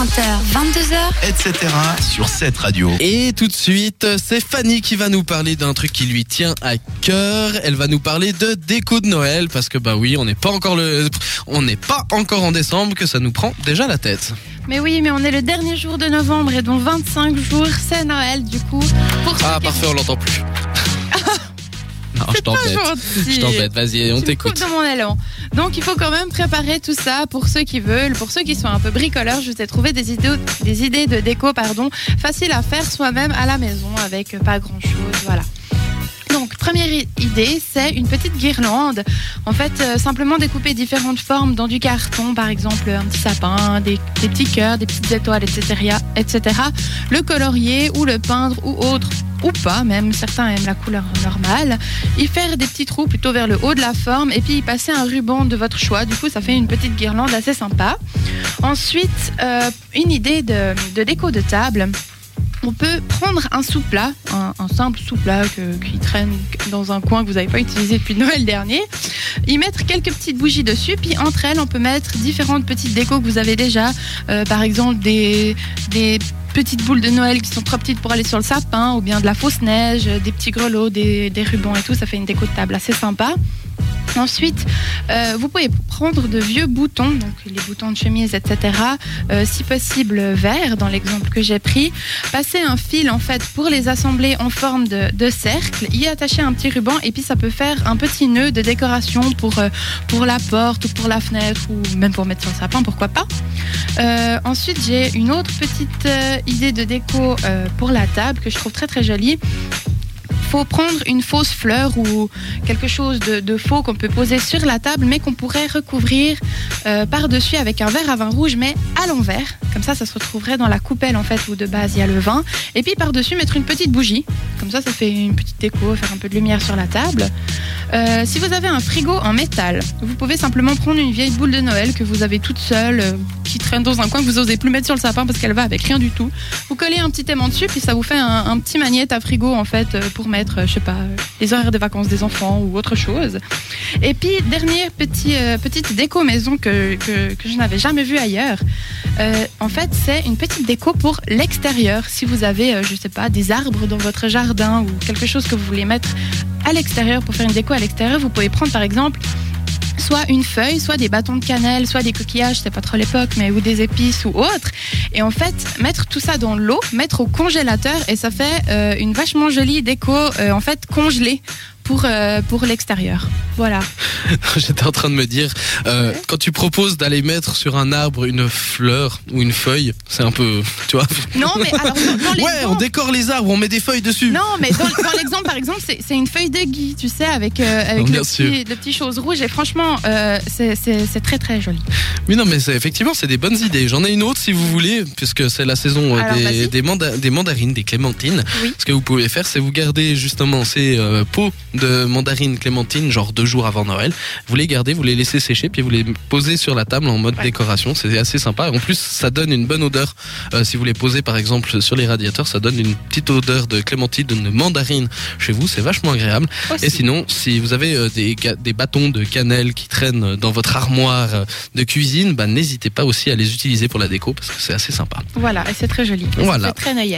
20h, 22h. etc. sur cette radio. Et tout de suite, c'est Fanny qui va nous parler d'un truc qui lui tient à cœur. Elle va nous parler de déco de Noël parce que bah oui, on n'est pas encore le, on n'est pas encore en décembre que ça nous prend déjà la tête. Mais oui, mais on est le dernier jour de novembre et dans 25 jours, c'est Noël du coup. Pour Ah parfait, on l'entend plus. Non, je t'embête. gentil. Je t'embête, vas-y, on t'écoute. dans mon élan. Donc il faut quand même préparer tout ça pour ceux qui veulent, pour ceux qui sont un peu bricoleurs. Je vous ai trouvé des idées, des idées de déco, pardon, faciles à faire soi-même à la maison avec pas grand-chose, voilà. Donc, première idée, c'est une petite guirlande. En fait, euh, simplement découper différentes formes dans du carton, par exemple un petit sapin, des, des petits cœurs, des petites étoiles, etc., etc. Le colorier ou le peindre ou autre, ou pas, même certains aiment la couleur normale. Y faire des petits trous plutôt vers le haut de la forme et puis y passer un ruban de votre choix. Du coup, ça fait une petite guirlande assez sympa. Ensuite, euh, une idée de, déco de table. On peut prendre un sous-plat, un, simple sous-plat qui traîne dans un coin que vous n'avez pas utilisé depuis Noël dernier, y mettre quelques petites bougies dessus, puis entre elles, on peut mettre différentes petites décos que vous avez déjà, Euh, par exemple des, des petites boules de Noël qui sont trop petites pour aller sur le sapin, ou bien de la fausse neige, des petits grelots, des, des rubans et tout, ça fait une déco de table assez sympa. Ensuite, euh, vous pouvez prendre de vieux boutons, donc les boutons de chemise, etc., euh, si possible verts, dans l'exemple que j'ai pris, passer un fil en fait pour les assembler en forme de, cercle, y attacher un petit ruban et puis ça peut faire un petit nœud de décoration pour, euh, la porte ou pour la fenêtre ou même pour mettre sur le sapin, pourquoi pas. Ensuite, j'ai une autre petite idée de déco pour la table que je trouve très très jolie. Faut prendre une fausse fleur ou quelque chose de, faux qu'on peut poser sur la table, mais qu'on pourrait recouvrir euh, par-dessus avec un verre à vin rouge, mais à l'envers. Comme ça, ça se retrouverait dans la coupelle en fait où de base il y a le vin. Et puis par-dessus mettre une petite bougie. Comme ça, ça fait une petite déco, faire un peu de lumière sur la table. Euh, si vous avez un frigo en métal, vous pouvez simplement prendre une vieille boule de Noël que vous avez toute seule, euh, qui traîne dans un coin que vous osez plus mettre sur le sapin parce qu'elle va avec rien du tout. Vous collez un petit aimant dessus, puis ça vous fait un, petit magnète à frigo en fait euh, pour mettre, euh, je sais pas, euh, les horaires de vacances des enfants ou autre chose. Et puis dernière petit, petite déco maison que, que, je n'avais jamais vue ailleurs. En fait, c'est une petite déco pour l'extérieur. Si vous avez, je sais pas, des arbres dans votre jardin ou quelque chose que vous voulez mettre à l'extérieur pour faire une déco à l'extérieur, vous pouvez prendre par exemple soit une feuille, soit des bâtons de cannelle, soit des coquillages, c'est pas trop l'époque, mais ou des épices ou autre. Et en fait, mettre tout ça dans l'eau, mettre au congélateur et ça fait euh, une vachement jolie déco euh, en fait congelée pour euh, pour l'extérieur. Voilà. J'étais en train de me dire, euh, quand tu proposes d'aller mettre sur un arbre une fleur ou une feuille, c'est un peu, tu vois. Non, mais alors dans, Ouais, on décore les arbres, on met des feuilles dessus. Non, mais dans, dans l'exemple, par exemple, c'est c'est une feuille de gui, tu sais, avec, euh, avec Bien le, petit, le petit chose rouge. Et franchement, euh, c'est- très très joli. Oui, non, mais c'est effectivement, c'est des bonnes idées. J'en ai une autre si vous voulez, puisque c'est la saison Alors, des, des, manda- des mandarines, des clémentines. Oui. Ce que vous pouvez faire, c'est vous garder justement ces pots de mandarines clémentines, genre deux jours avant Noël. Vous les gardez, vous les laissez sécher, puis vous les posez sur la table en mode Ouais. décoration. C'est assez sympa. En plus, ça donne une bonne odeur. Euh, si vous les posez par exemple sur les radiateurs, ça donne une petite odeur de clémentine, de mandarine chez vous. C'est vachement agréable. Aussi. Et sinon, si vous avez euh, des, des bâtons de cannelle qui traînent dans votre armoire euh, de cuisine, bah, n'hésitez pas aussi à les utiliser pour la déco parce que c'est assez sympa. Voilà, et c'est très joli. Voilà. fait très Noël.